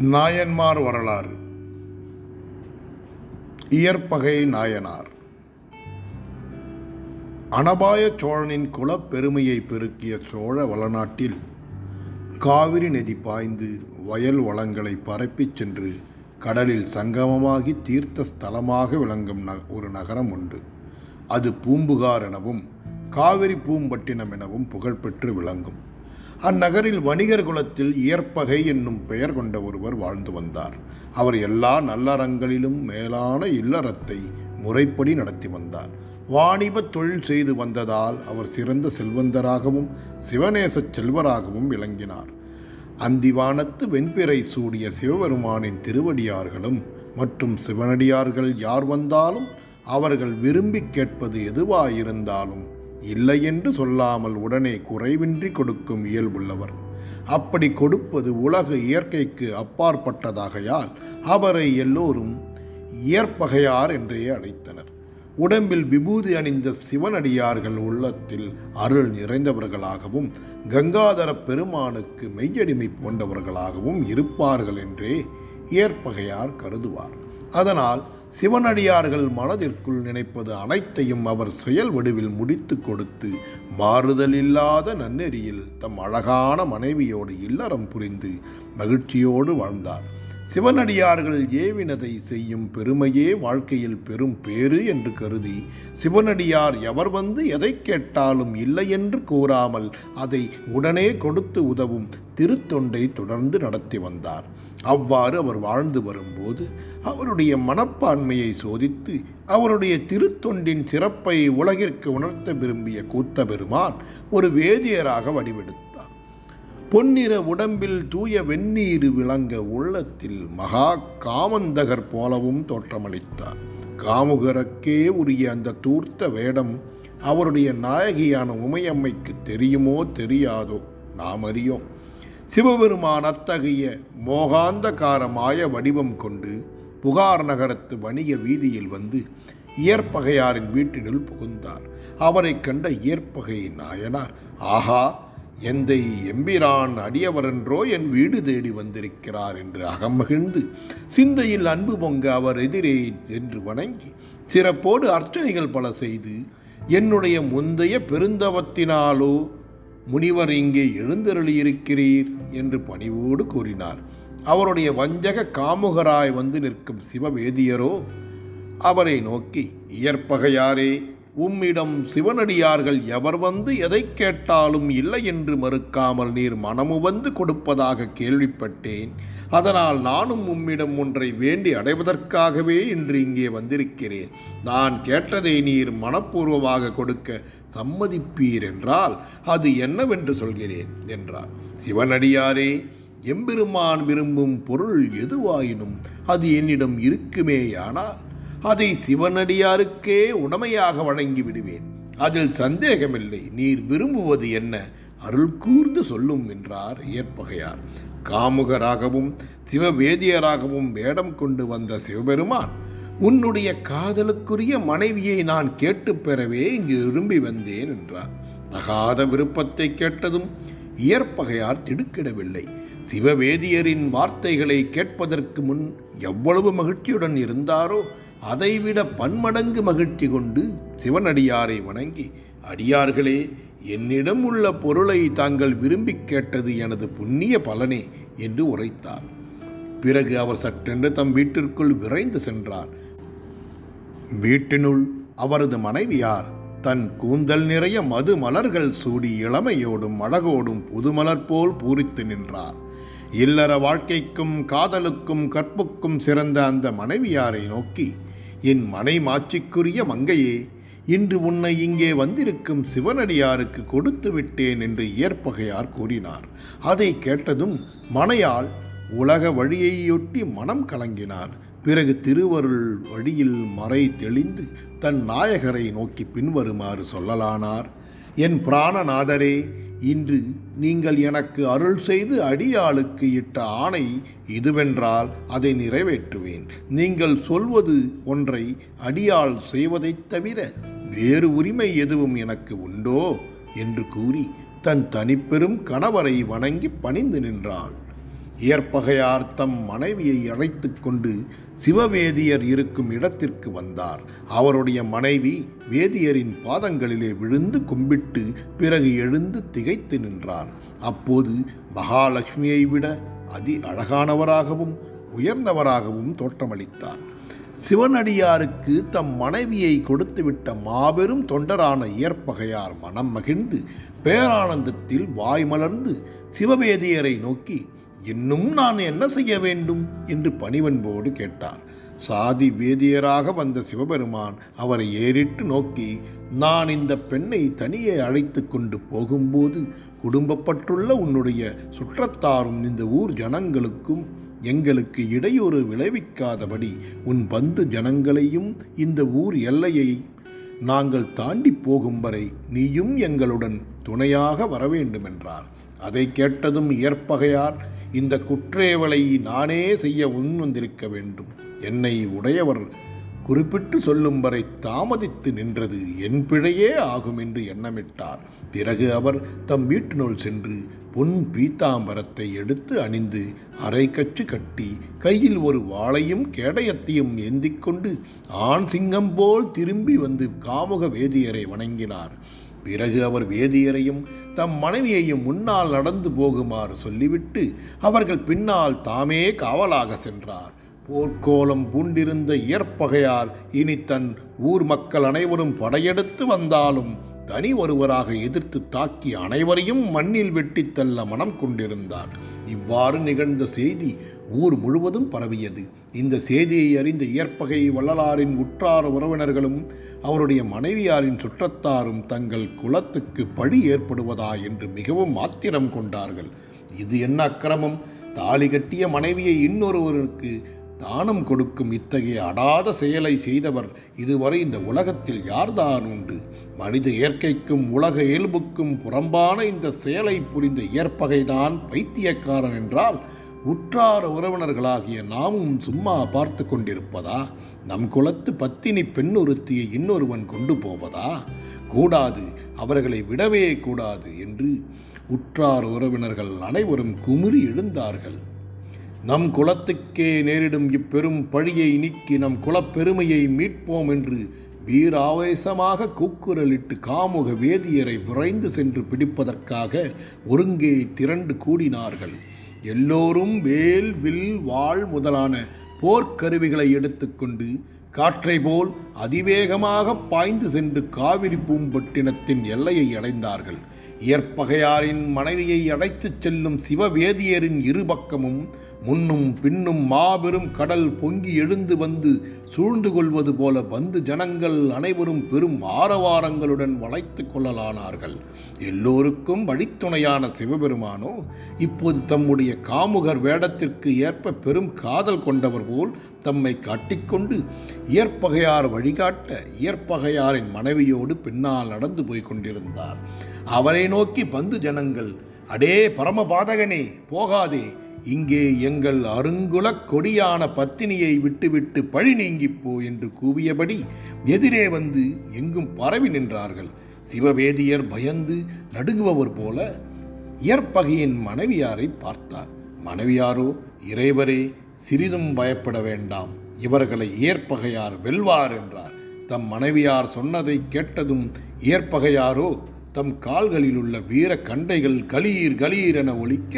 நாயன்மார் வரலாறு. இயற்பகை நாயனார். அனபாய சோழனின் குலப்பெருமையை பெருக்கிய சோழ வளநாட்டில் காவிரி நதி பாய்ந்து வயல் வளங்களை பரப்பிச் சென்று கடலில் சங்கமமாகி தீர்த்த ஸ்தலமாக விளங்கும் ந ஒரு நகரம் உண்டு. அது பூம்புகார் எனவும் காவிரி பூம்பட்டினம் எனவும் புகழ்பெற்று விளங்கும். அந்நகரில் வணிகர் குலத்தில் இயற்பகை என்னும் பெயர் கொண்ட ஒருவர் வாழ்ந்து வந்தார். அவர் எல்லா நல்லறங்களிலும் மேலான இல்லறத்தை முறைப்படி நடத்தி வந்தார். வாணிப தொழில் செய்து வந்ததால் அவர் சிறந்த செல்வந்தராகவும் சிவநேச செல்வராகவும் விளங்கினார். அந்திவானத்து வெண்பிறை சூடிய சிவபெருமானின் திருவடியார்களும் மற்றும் சிவனடியார்கள் யார் வந்தாலும் அவர்கள் விரும்பி கேட்பது எதுவாயிருந்தாலும் இல்லை என்று சொல்லாமல் உடனே குறைவின்றி கொடுக்கும் இயல்புள்ளவர். அப்படி கொடுப்பது உலக இயற்கைக்கு அப்பாற்பட்டதாகையால் அவரை எல்லோரும் இயற்பகையார் என்றே அழைத்தனர். உடம்பில் விபூதி அணிந்த சிவனடியார்கள் உள்ளத்தில் அருள் நிறைந்தவர்களாகவும் கங்காதர பெருமானுக்கு மெய்யடிமை போன்றவர்களாகவும் இருப்பார்கள் என்றே இயற்பகையார் கருதுவார். அதனால் சிவனடியார்கள் மனதிற்குள் நினைப்பது அனைத்தையும் அவர் செயல் வடிவில் முடித்து கொடுத்து மாறுதல் இல்லாத நன்னெறியில் தம் அழகான மனைவியோடு இல்லறம் புரிந்து மகிழ்ச்சியோடு வாழ்ந்தார். சிவனடியார்கள் ஏவினதை செய்யும் பெருமையே வாழ்க்கையில் பெரும் பேறு என்று கருதி சிவனடியார் எவர் வந்து எதை கேட்டாலும் இல்லை என்று கூறாமல் அதை உடனே கொடுத்து உதவும் திருத்தொண்டை தொடர்ந்து நடத்தி வந்தார். அவ்வாறு அவர் வாழ்ந்து வரும்போது அவருடைய மனப்பான்மையை சோதித்து அவருடைய திருத்தொண்டின் சிறப்பை உலகிற்கு உணர்த்த விரும்பிய கூத்த பெருமான் ஒரு வேதியராக வடிவெடுத்தார். பொன்னிற உடம்பில் தூய வெந்நீர் விளங்க உள்ளத்தில் மகா காமந்தகர் போலவும் தோற்றமளித்தார். காமுகருக்கே உரிய அந்த தூர்த்த வேடம் அவருடைய நாயகியான உமையம்மைக்கு தெரியுமோ தெரியாதோ நாம் அறியோம். சிவபெருமான் அத்தகைய மோகாந்தகார மாய வடிவம் கொண்டு புகார் நகரத்து வணிக வீதியில் வந்து இயற்பகையாரின் வீட்டினுள் புகுந்தார். அவரை கண்ட இயற்பகை நாயனார் ஆஹா எந்தை எம்பிரான் அடியவரென்றோ என் வீடு தேடி வந்திருக்கிறார் என்று அகமகிழ்ந்து சிந்தையில் அன்பு பொங்க அவர் எதிரே சென்று வணங்கி சிறப்போடு அர்ச்சனைகள் பல செய்து என்னுடைய முந்தைய பெருந்தவத்தினாலோ முனிவர் இங்கே எழுந்தருளியிருக்கிறீர் என்று பணிவோடு கூறினார். அவருடைய வஞ்சக காமுகராய் வந்து நிற்கும் சிவவேதியரோ அவரை நோக்கி இயற்பகையாரே உம்மிடம் சிவனடியார்கள் எவர் வந்து எதை கேட்டாலும் இல்லை என்று மறுக்காமல் நீர் மனமு வந்து கொடுப்பதாக கேள்விப்பட்டேன். அதனால் நானும் உம்மிடம் ஒன்றை வேண்டி அடைவதற்காகவே இன்று இங்கே வந்திருக்கிறேன். நான் கேட்டதை நீர் மனப்பூர்வமாக கொடுக்க சம்மதிப்பீர் என்றால் அது என்னவென்று சொல்கிறேன் என்றார். சிவனடியாரே எம்பெருமான் விரும்பும் பொருள் எதுவாயினும் அது என்னிடம் இருக்குமேயானால் அதை சிவனடியாருக்கே உடமையாக வழங்கி விடுவேன் அதில் சந்தேகமில்லை நீர் விரும்புவது என்ன? அருள் கூர்ந்து சொல்லும் என்றார் ஏற்பகையார். காமுகராகவும் சிவவேதியராகவும் வேடம் கொண்டு வந்த சிவபெருமான் உன்னுடைய காதலுக்குரிய மனைவியை நான் கேட்டு பெறவே இங்கு விரும்பி வந்தேன் என்றார். தகாத விருப்பத்தை கேட்டதும் இயற்பகையார் திடுக்கிடவில்லை. சிவவேதியரின் வார்த்தைகளை கேட்பதற்கு முன் எவ்வளவு மகிழ்ச்சியுடன் இருந்தாரோ அதைவிட பன்மடங்கு மகிழ்ச்சி கொண்டு சிவனடியாரை வணங்கி அடியார்களே என்னிடம் உள்ள பொருளை தாங்கள் விரும்பி கேட்டது எனது புண்ணிய பலனே என்று உரைத்தார். பிறகு அவர் சட்டென்று தம் வீட்டிற்குள் விரைந்து சென்றார். வீட்டினுள் அவரது மனைவியார் தன் கூந்தல் நிறைய மது மலர்கள் சூடி இளமையோடும் அழகோடும் புதுமலர் போல் பூரித்து நின்றார். இல்லற வாழ்க்கைக்கும் காதலுக்கும் கற்புக்கும் சிறந்த அந்த மனைவியாரை நோக்கி என் மனை மாட்சிக்குரிய மங்கையே இன்று உன்னை இங்கே வந்திருக்கும் சிவனடியாருக்கு கொடுத்து விட்டேன் என்று இயற்பகையார் கூறினார். அதை கேட்டதும் மனையால் உலக வழியையொட்டி மனம் கலங்கினார். பிறகு திருவருள் வழியில் மறை தெளிந்து தன் நாயகரை நோக்கி பின்வருமாறு சொல்லலானார். என் பிராணநாதரே இன்று நீங்கள் எனக்கு அருள் செய்து அடியாளுக்கு இட்ட ஆணை இதுவென்றால் அதை நிறைவேற்றுவேன். நீங்கள் சொல்வது ஒன்றை அடியாள் செய்வதைத் தவிர வேறு உரிமை எதுவும் எனக்கு உண்டோ? என்று கூறி தன் தனிப்பெரும் கணவரை வணங்கி பணிந்து நின்றாள். இயற்பகையார் தம் மனைவியை அழைத்து கொண்டு சிவவேதியர் இருக்கும் இடத்திற்கு வந்தார். அவருடைய மனைவி வேதியரின் பாதங்களிலே விழுந்து கும்பிட்டு பிறகு எழுந்து திகைத்து நின்றார். அப்போது மகாலட்சுமியை விட அதி அழகானவராகவும் உயர்ந்தவராகவும் தோற்றமளித்தார். சிவனடியாருக்கு தம் மனைவியை கொடுத்துவிட்ட மாபெரும் தொண்டரான இயற்பகையார் மனம் மகிழ்ந்து பேரானந்தத்தில் வாய் மலர்ந்து சிவவேதியரை நோக்கி இன்னும் நான் என்ன செய்ய வேண்டும்? என்று பணிவன்போடு கேட்டார். சாதி வேதியராக வந்த சிவபெருமான் அவரை ஏறிட்டு நோக்கி நான் இந்த பெண்ணை தனியே அழைத்து கொண்டு போகும்போது குடும்பப்பட்டுள்ள உன்னுடைய சுற்றத்தாரும் இந்த ஊர் ஜனங்களுக்கும் எங்களுக்கு இடையூறு விளைவிக்காதபடி உன் பந்து ஜனங்களையும் இந்த ஊர் எல்லையை நாங்கள் தாண்டி போகும் வரை நீயும் எங்களுடன் துணையாக வர வேண்டுமென்றார் அதை கேட்டதும் இயற்பகையார் இந்த குற்றேவலை நானே செய்ய முன் வந்திருக்க வேண்டும். என்னை உடையவர் குறிப்பிட்டு சொல்லும் வரை தாமதித்து நின்றது என் பிழையே ஆகும் என்று எண்ணமிட்டார். பிறகு அவர் தம் வீட்டினுள் சென்று பொன் பீத்தாம்பரத்தை எடுத்து அணிந்து அரை கச்சு கட்டி கையில் ஒரு வாளையும் கேடயத்தையும் ஏந்திக்கொண்டு ஆண் சிங்கம் போல் திரும்பி வந்து காமுக வேதியரை வணங்கினார். பிறகு அவர் வேதியரையும் தம் மனைவியையும் முன்னால் நடந்து போகுமாறு சொல்லிவிட்டு அவர்கள் பின்னால் தாமே காவலாக சென்றார். போர்க்கோலம் பூண்டிருந்த இயற்பகையால் இனி தன் ஊர் மக்கள் அனைவரும் படையெடுத்து வந்தாலும் தனி ஒருவராக எதிர்த்து தாக்கி அனைவரையும் மண்ணில் வெட்டித்தள்ள மனம் கொண்டிருந்தார். இவ்வாறு நிகழ்ந்த செய்தி ஊர் முழுவதும் பரவியது. இந்த செய்தியை அறிந்த இயற்பகை வள்ளலாரின் உற்றார் உறவினர்களும் அவருடைய மனைவியாரின் சுற்றத்தாரும் தங்கள் குலத்துக்கு பழி ஏற்படுவதா என்று மிகவும் ஆத்திரம் கொண்டார்கள். இது என்ன அக்கிரமம்? தாலி கட்டிய மனைவியை இன்னொருவருக்கு தானம் கொடுக்கும் இத்தகைய அடாத செயலை செய்தவர் இதுவரை இந்த உலகத்தில் யார்தான் உண்டு? மனித இயற்கைக்கும் உலக இயல்புக்கும் புறம்பான இந்த செயலை புரிந்த இயற்பகைதான் பைத்தியக்காரன் என்றால் உற்றார் உறவினர்களாகிய நாமும் சும்மா பார்த்து கொண்டிருப்பதா? நம் குலத்து பத்தினி பெண் ஒருத்தியை இன்னொருவன் கொண்டு போவதா? கூடாது அவர்களை விடவே கூடாது என்று உற்றார் உறவினர்கள் அனைவரும் குமுறி எழுந்தார்கள். நம் குலத்துக்கே நேரிடும் இப்பெரும் பழியை நீக்கி நம் குலப்பெருமையை மீட்போம் என்று வீராவேசமாக கூக்குரலிட்டு காமுக வேதியரை விரைந்து சென்று பிடிப்பதற்காக ஒருங்கே திரண்டு கூடினார்கள். எல்லோரும் வேல் வில் வாழ் முதலான போர்க்கருவிகளை எடுத்துக்கொண்டு காற்றை போல் அதிவேகமாக பாய்ந்து சென்று காவிரி பூம்பட்டினத்தின் எல்லையை அடைந்தார்கள். இயற்பகையாரின் மனைவியை அடைத்துச் செல்லும் சிவவேதியரின் இருபக்கமும் முன்னும் பின்னும் மாபெரும் கடல் பொங்கி எழுந்து வந்து சூழ்ந்து கொள்வது போல பந்து ஜனங்கள் அனைவரும் பெரும் ஆரவாரங்களுடன் வளைத்து கொள்ளலானார்கள். எல்லோருக்கும் வழித்துணையான சிவபெருமானோ இப்போது தம்முடைய காமுகர் வேடத்திற்கு ஏற்ப பெரும் காதல் கொண்டவர் போல் தம்மை காட்டிக்கொண்டு இயற்பகையார் வழிகாட்ட இயற்பகையாரின் மனைவியோடு பின்னால் நடந்து போய் கொண்டிருந்தார். அவரை நோக்கி பந்து ஜனங்கள் அடே பரமபாதகனே போகாதே. இங்கே எங்கள் அருங்குலக் கொடியான பத்தினியை விட்டுவிட்டு பழி நீங்கிப்போ என்று கூவியபடி எதிரே வந்து எங்கும் பரவி நின்றார்கள். சிவவேதியர் பயந்து நடுங்குபவர் போல இயற்பகையின் மனைவியாரை பார்த்தார். மனைவியாரோ இறைவரே சிறிதும் பயப்பட வேண்டாம். இவர்களை இயற்பகையார் வெல்வார் என்றார். தம் மனைவியார் சொன்னதை கேட்டதும் இயற்பகையாரோ தம் கால்களில் உள்ள வீர கண்டைகள் கலீர் கலீர் என ஒழிக்க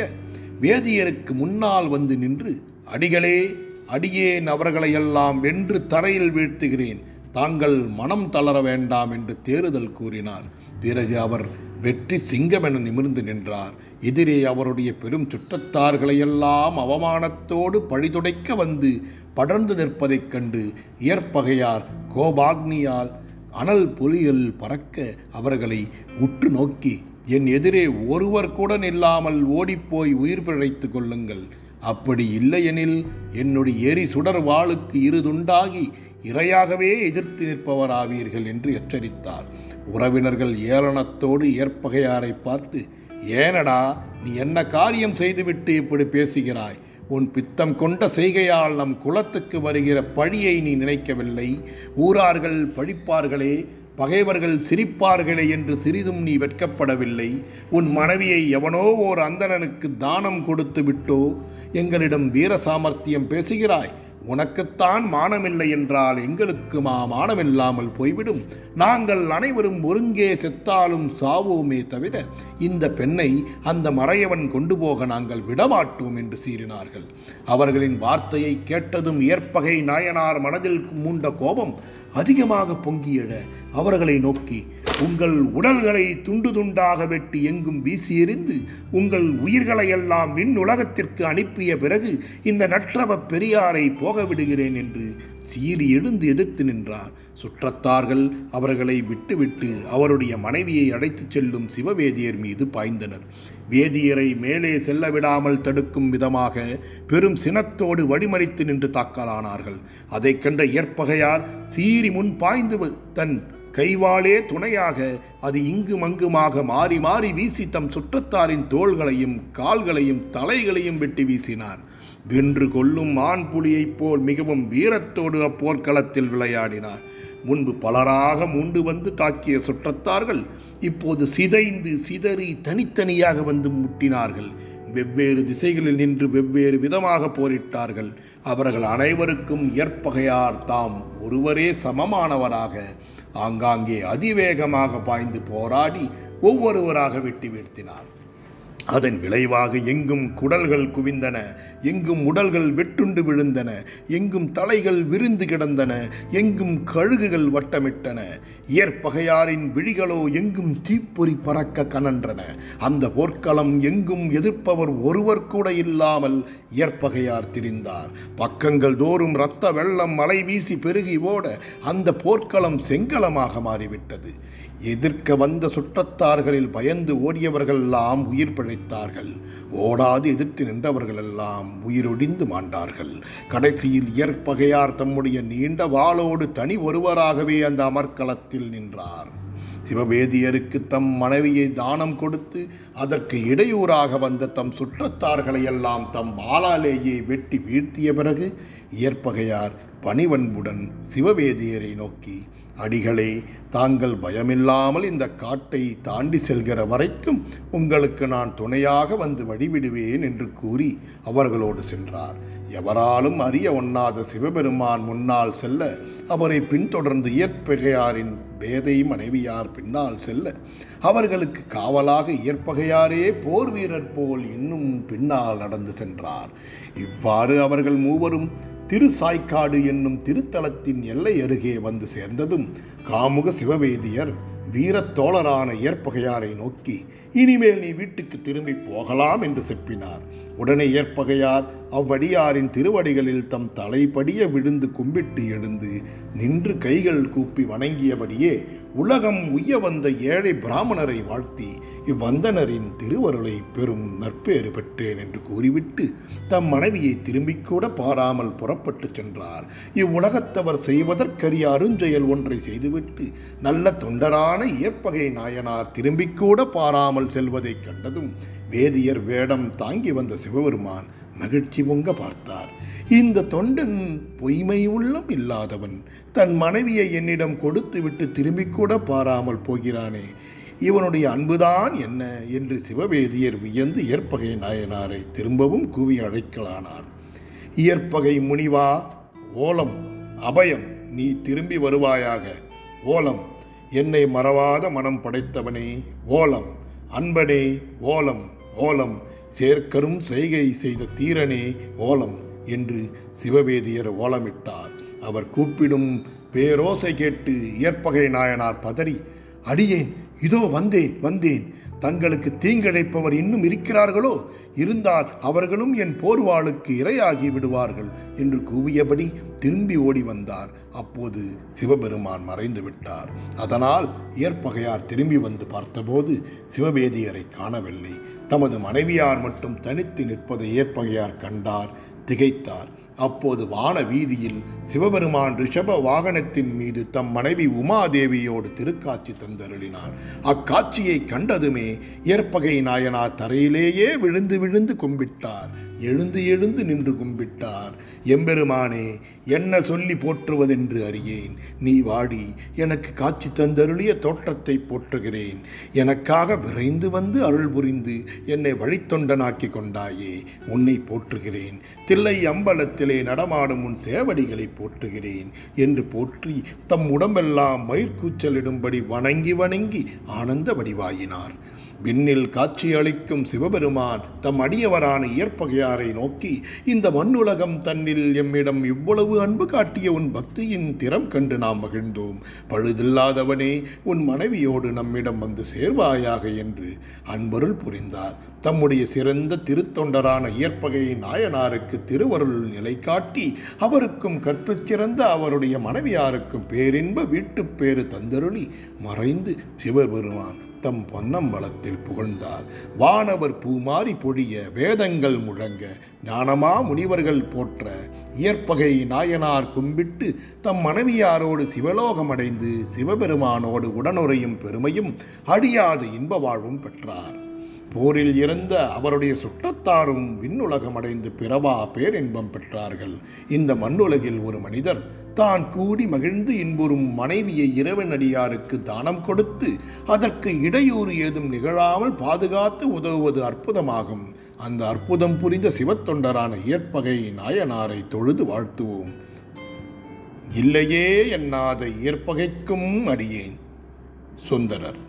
வேதியருக்கு முன்னால் வந்து நின்று அடிகளே அடியேன் அவர்களையெல்லாம் வென்று தரையில் வீழ்த்துகிறேன். தாங்கள் மனம் தளர வேண்டாம் என்று தேறுதல் கூறினார். பிறகு அவர் வெற்றி சிங்கமென நிமிர்ந்து நின்றார். எதிரே அவருடைய பெரும் சுற்றத்தார்களையெல்லாம் அவமானத்தோடு பழிதுடைக்க வந்து படர்ந்து நிற்பதைக் கண்டு இயற்பகையார் கோபாக்னியால் அனல் பொலியல் பறக்க அவர்களை உற்று நோக்கி என் எதிரே ஒருவர் கூட நில்லாமல் ஓடிப்போய் உயிர் பிழைத்து கொள்ளுங்கள். அப்படி இல்லையெனில் என்னுடைய எரி சுடர் வாளுக்கு இருதுண்டாகி இரையாகவே எதிர்த்து நிற்பவராவீர்கள் என்று எச்சரித்தார். உறவினர்கள் ஏளனத்தோடு ஏற்பகையாரை பார்த்து ஏனடா நீ என்ன காரியம் செய்துவிட்டு இப்படி பேசுகிறாய்? உன் பித்தம் கொண்ட செய்கையால் நம் குலத்துக்கு வருகிற பழியை நீ நினைக்கவில்லை? ஊரார்கள் பழிப்பார்களே பகைவர்கள் சிரிப்பார்களே என்று சிறிதும் நீ வெட்கப்படவில்லை. உன் மனைவியை எவனோ ஓர் அந்தணனுக்கு தானம் கொடுத்து விட்டோ? எங்களிடம் வீர சாமர்த்தியம் பேசுகிறாய். உனக்குத்தான் மானமில்லை என்றால் எங்களுக்குமா மானமில்லாமல் போய்விடும்? நாங்கள் அனைவரும் ஒருங்கே செத்தாலும் சாவோமே தவிர இந்த பெண்ணை அந்த மறையவன் கொண்டு போக நாங்கள் விடமாட்டோம் என்று சீறினார்கள். அவர்களின் வார்த்தையை கேட்டதும் ஏற்பகை நாயனார் மனதில் மூண்ட கோபம் அதிகமாக பொங்கியிட அவர்களை நோக்கி உங்கள் உடல்களை துண்டு துண்டாக வெட்டி எங்கும் வீசி எறிந்து உங்கள் உயிர்களை எல்லாம் விண் உலகத்திற்கு அனுப்பிய பிறகு இந்த நற்றவ பெரியாரை போக விடுகிறேன் என்று சீறி எழுந்து எதிர்த்து நின்றார். சுற்றத்தார்கள் அவர்களை விட்டுவிட்டு அவருடைய மனைவியை அழைத்துச் செல்லும் சிவவேதியர் மீது பாய்ந்தனர். வேதியரை மேலே செல்ல விடாமல் தடுக்கும் விதமாக பெரும் சினத்தோடு வழிமறித்து நின்று தாக்கலானார்கள். அதைக் கண்ட ஏற்பகையார் சீறி முன் பாய்ந்து தன் கைவாளே துணையாக அது இங்கும் அங்குமாக மாறி மாறி வீசி தம் சுற்றத்தாரின் தோள்களையும் கால்களையும் தலைகளையும் வெட்டி வீசினார். வென்று கொள்ளும் ஆண் புலியைப் போல் மிகவும் வீரத்தோடு அப்போர்க்களத்தில் விளையாடினார். முன்பு பலராக மூண்டு வந்து தாக்கிய சுற்றத்தார்கள் இப்போது சிதைந்து சிதறி தனித்தனியாக வந்து முட்டினார்கள். வெவ்வேறு திசைகளில் நின்று வெவ்வேறு விதமாக போரிட்டார்கள். அவர்கள் அனைவருக்கும் ஏற்பகையார் தாம் ஒருவரே சமமானவராக ஆங்காங்கே அதிவேகமாக பாய்ந்து போராடி ஒவ்வொருவராக வெட்டி வீழ்த்தினார். அதன் விளைவாக எங்கும் குடல்கள் குவிந்தன எங்கும் உடல்கள் வெட்டுண்டு விழுந்தன எங்கும் தலைகள் விரிந்து கிடந்தன எங்கும் கழுகுகள் வட்டமிட்டன. இயற்பகையாரின் விழிகளோ எங்கும் தீப்பொறி பறக்க கனன்றன. அந்த போர்க்களம் எங்கும் எதிர்ப்பவர் ஒருவர் கூட இல்லாமல் இயற்பகையார் திரிந்தார். பக்கங்கள் தோறும் இரத்த வெள்ளம் மலை வீசி பெருகி ஓட அந்த போர்க்களம் செங்கலமாக மாறிவிட்டது. எதிர்க்க வந்த சுற்றத்தார்களில் பயந்து ஓடியவர்களெல்லாம் உயிர் பிழைத்தார்கள். ஓடாது எதிர்த்து நின்றவர்களெல்லாம் உயிரொடிந்து மாண்டார்கள். கடைசியில் இயற்பகையார் தம்முடைய நீண்ட வாளோடு தனி ஒருவராகவே அந்த அமர்க்களத்தில் நின்றார். சிவவேதியருக்கு தம் மனைவியை தானம் கொடுத்து அதற்கு இடையூறாக வந்த தம் சுற்றத்தார்களையெல்லாம் தம் வாளாலேயே வெட்டி வீழ்த்திய பிறகு இயற்பகையார் பணிவன்புடன் சிவவேதியரை நோக்கி அடிகளே தாங்கள் பயமில்லாமல் இந்த காட்டை தாண்டி செல்கிற வரைக்கும் உங்களுக்கு நான் துணையாக வந்து வழிவிடுவேன் என்று கூறி அவர்களோடு சென்றார். எவராலும் அறிய ஒண்ணாத சிவபெருமான் முன்னால் செல்ல அவரை பின்தொடர்ந்து இயற்பகையாரின் பேதை மனைவியார் பின்னால் செல்ல அவர்களுக்கு காவலாக இயற்பகையாரே போர் வீரர் போல் இன்னும் பின்னால் நடந்து சென்றார். இவ்வாறு அவர்கள் மூவரும் திருசாய்க்காடு என்னும் திருத்தலத்தின் எல்லை அருகே வந்து சேர்ந்ததும் காமுக சிவவேதியர் வீரத்தோழரான ஏற்பகையாரை நோக்கி இனிமேல் நீ வீட்டுக்கு திரும்பி போகலாம் என்று செப்பினார். உடனே ஏற்பகையார் அவ்வடியாரின் திருவடிகளில் தம் தலைப்படிய விழுந்து கும்பிட்டு எழுந்து நின்று கைகள் கூப்பி வணங்கியபடியே உலகம் உய்ய வந்த ஏழை பிராமணரை வாழ்த்தி இவ்வந்தனரின் திருவருளை பெரும் நற்பேறு பெற்றேன் என்று கூறிவிட்டு தம் மனைவியை திரும்பிக் கூட பாராமல் புறப்பட்டு சென்றார். இவ்வுலகத்தவர் செய்வதற்கரிய அருஞ்செயல் ஒன்றை செய்துவிட்டு நல்ல தொண்டரான இயற்பகை நாயனார் திரும்பிக் கூட பாராமல் செல்வதைக் கண்டதும் வேதியர் வேடம் தாங்கி வந்த சிவபெருமான் மகிழ்ச்சி பொங்க பார்த்தார். இந்த தொண்டன் பொய்மை உள்ளம் இல்லாதவன் தன் மனைவியை என்னிடம் கொடுத்துவிட்டு திரும்பிக் கூட பாராமல் போகிறானே. இவனுடைய அன்புதான் என்ன என்று சிவவேதியர் வியந்து இயற்பகை நாயனாரை திரும்பவும் கூவி அழைக்கலானார். இயற்பகை முனிவா ஓலம் அபயம் நீ திரும்பி வருவாயாக. ஓலம் என்னை மறவாத மனம் படைத்தவனே ஓலம் அன்பனே ஓலம் ஓலம் சேர்க்கரும் செய்கை செய்த தீரனே ஓலம் என்று சிவவேதியர் ஓலமிட்டார். அவர் கூப்பிடும் பேரோசை கேட்டு இயற்பகை நாயனார் பதறி அடியேன் இதோ வந்தேன் வந்தேன். தங்களுக்கு தீங்கிழைப்பவர் இன்னும் இருக்கிறார்களோ? இருந்தால் அவர்களும் என் போர்வாளுக்கு இரையாகி விடுவார்கள் என்று கூவியபடி திரும்பி ஓடி வந்தார். அப்போது சிவபெருமான் மறைந்து விட்டார். அதனால் ஏற்பகையார் திரும்பி வந்து பார்த்தபோது சிவவேதியரை காணவில்லை. தமது மனைவியார் மட்டும் தனித்து நிற்பதை ஏற்பகையார் கண்டார் திகைத்தார். அப்போது வான வீதியில் சிவபெருமான் ரிஷப வாகனத்தின் மீது தம் மனைவி உமாதேவியோடு திருக்காட்சி தந்தருளினார். அக்காட்சியை கண்டதுமே ஏற்பகை நாயனார் தரையிலேயே விழுந்து விழுந்து கும்பிட்டார். எழுந்து எழுந்து நின்று கும்பிட்டார். எம்பெருமானே என்ன சொல்லி போற்றுவதென்று அறியேன். நீ வாடி எனக்கு காட்சி தந்தருளிய தோற்றத்தை போற்றுகிறேன். எனக்காக விரைந்து வந்து அருள் புரிந்து என்னை வழித்தொண்டனாக்கி கொண்டாயே உன்னை போற்றுகிறேன். தில்லை அம்பலத்திலே நடமாடும் உன் சேவடிகளை போற்றுகிறேன் என்று போற்றி தம் உடம்பெல்லாம் மயிர்கூச்சலிடும்படி வணங்கி வணங்கி ஆனந்த வடிவாயினார். விண்ணில் காட்சியளிக்கும் சிவபெருமான் தம் அடியவரான இயற்பகையாரை நோக்கி இந்த மண்ணுலகம் தன்னில் எம்மிடம் இவ்வளவு அன்பு காட்டிய உன் பக்தியின் திறம் கண்டு நாம் மகிழ்ந்தோம். பழுதில்லாதவனே உன் மனைவியோடு நம்மிடம் வந்து சேர்வாயாக என்று அன்பருள் புரிந்தார். தம்முடைய சிறந்த திருத்தொண்டரான இயற்பகை நாயனாருக்கு திருவருள் நிலை காட்டி அவருக்கும் கற்பிற்கிறந்த அவருடைய மனைவியாருக்கும் பேரின்ப வீட்டுப் பேறு தந்தருளி மறைந்து சிவபெருமான் தம் பொன்னம்பலத்தில் புகழ்ந்தார். வானவர் பூமாரி பொழிய வேதங்கள் முழங்க ஞானமா முனிவர்கள் போற்ற இயற்பகை நாயனார் கும்பிட்டு தம் மனைவியாரோடு சிவலோகமடைந்து சிவபெருமானோடு உடனுறையும் பெருமையும் அழியாத இன்ப வாழ்வும் பெற்றார். போரில் இறந்த அவருடைய சுற்றத்தாரும் விண்ணுலகம் அடைந்து பிறவா பேரின்பம் பெற்றார்கள். இந்த மண்ணுலகில் ஒரு மனிதர் தான் கூடி மகிழ்ந்து இன்புறும் மனைவியை இறைவனடியாருக்கு தானம் கொடுத்து அதற்கு இடையூறு ஏதும் நிகழாமல் பாதுகாத்து உதவுவது அற்புதமாகும். அந்த அற்புதம் புரிந்த சிவத்தொண்டரான இயற்பகை நாயனாரை தொழுது வாழ்த்துவோம். இல்லையே என்னாத இயற்பகைக்கும் அடியேன். சுந்தரர்.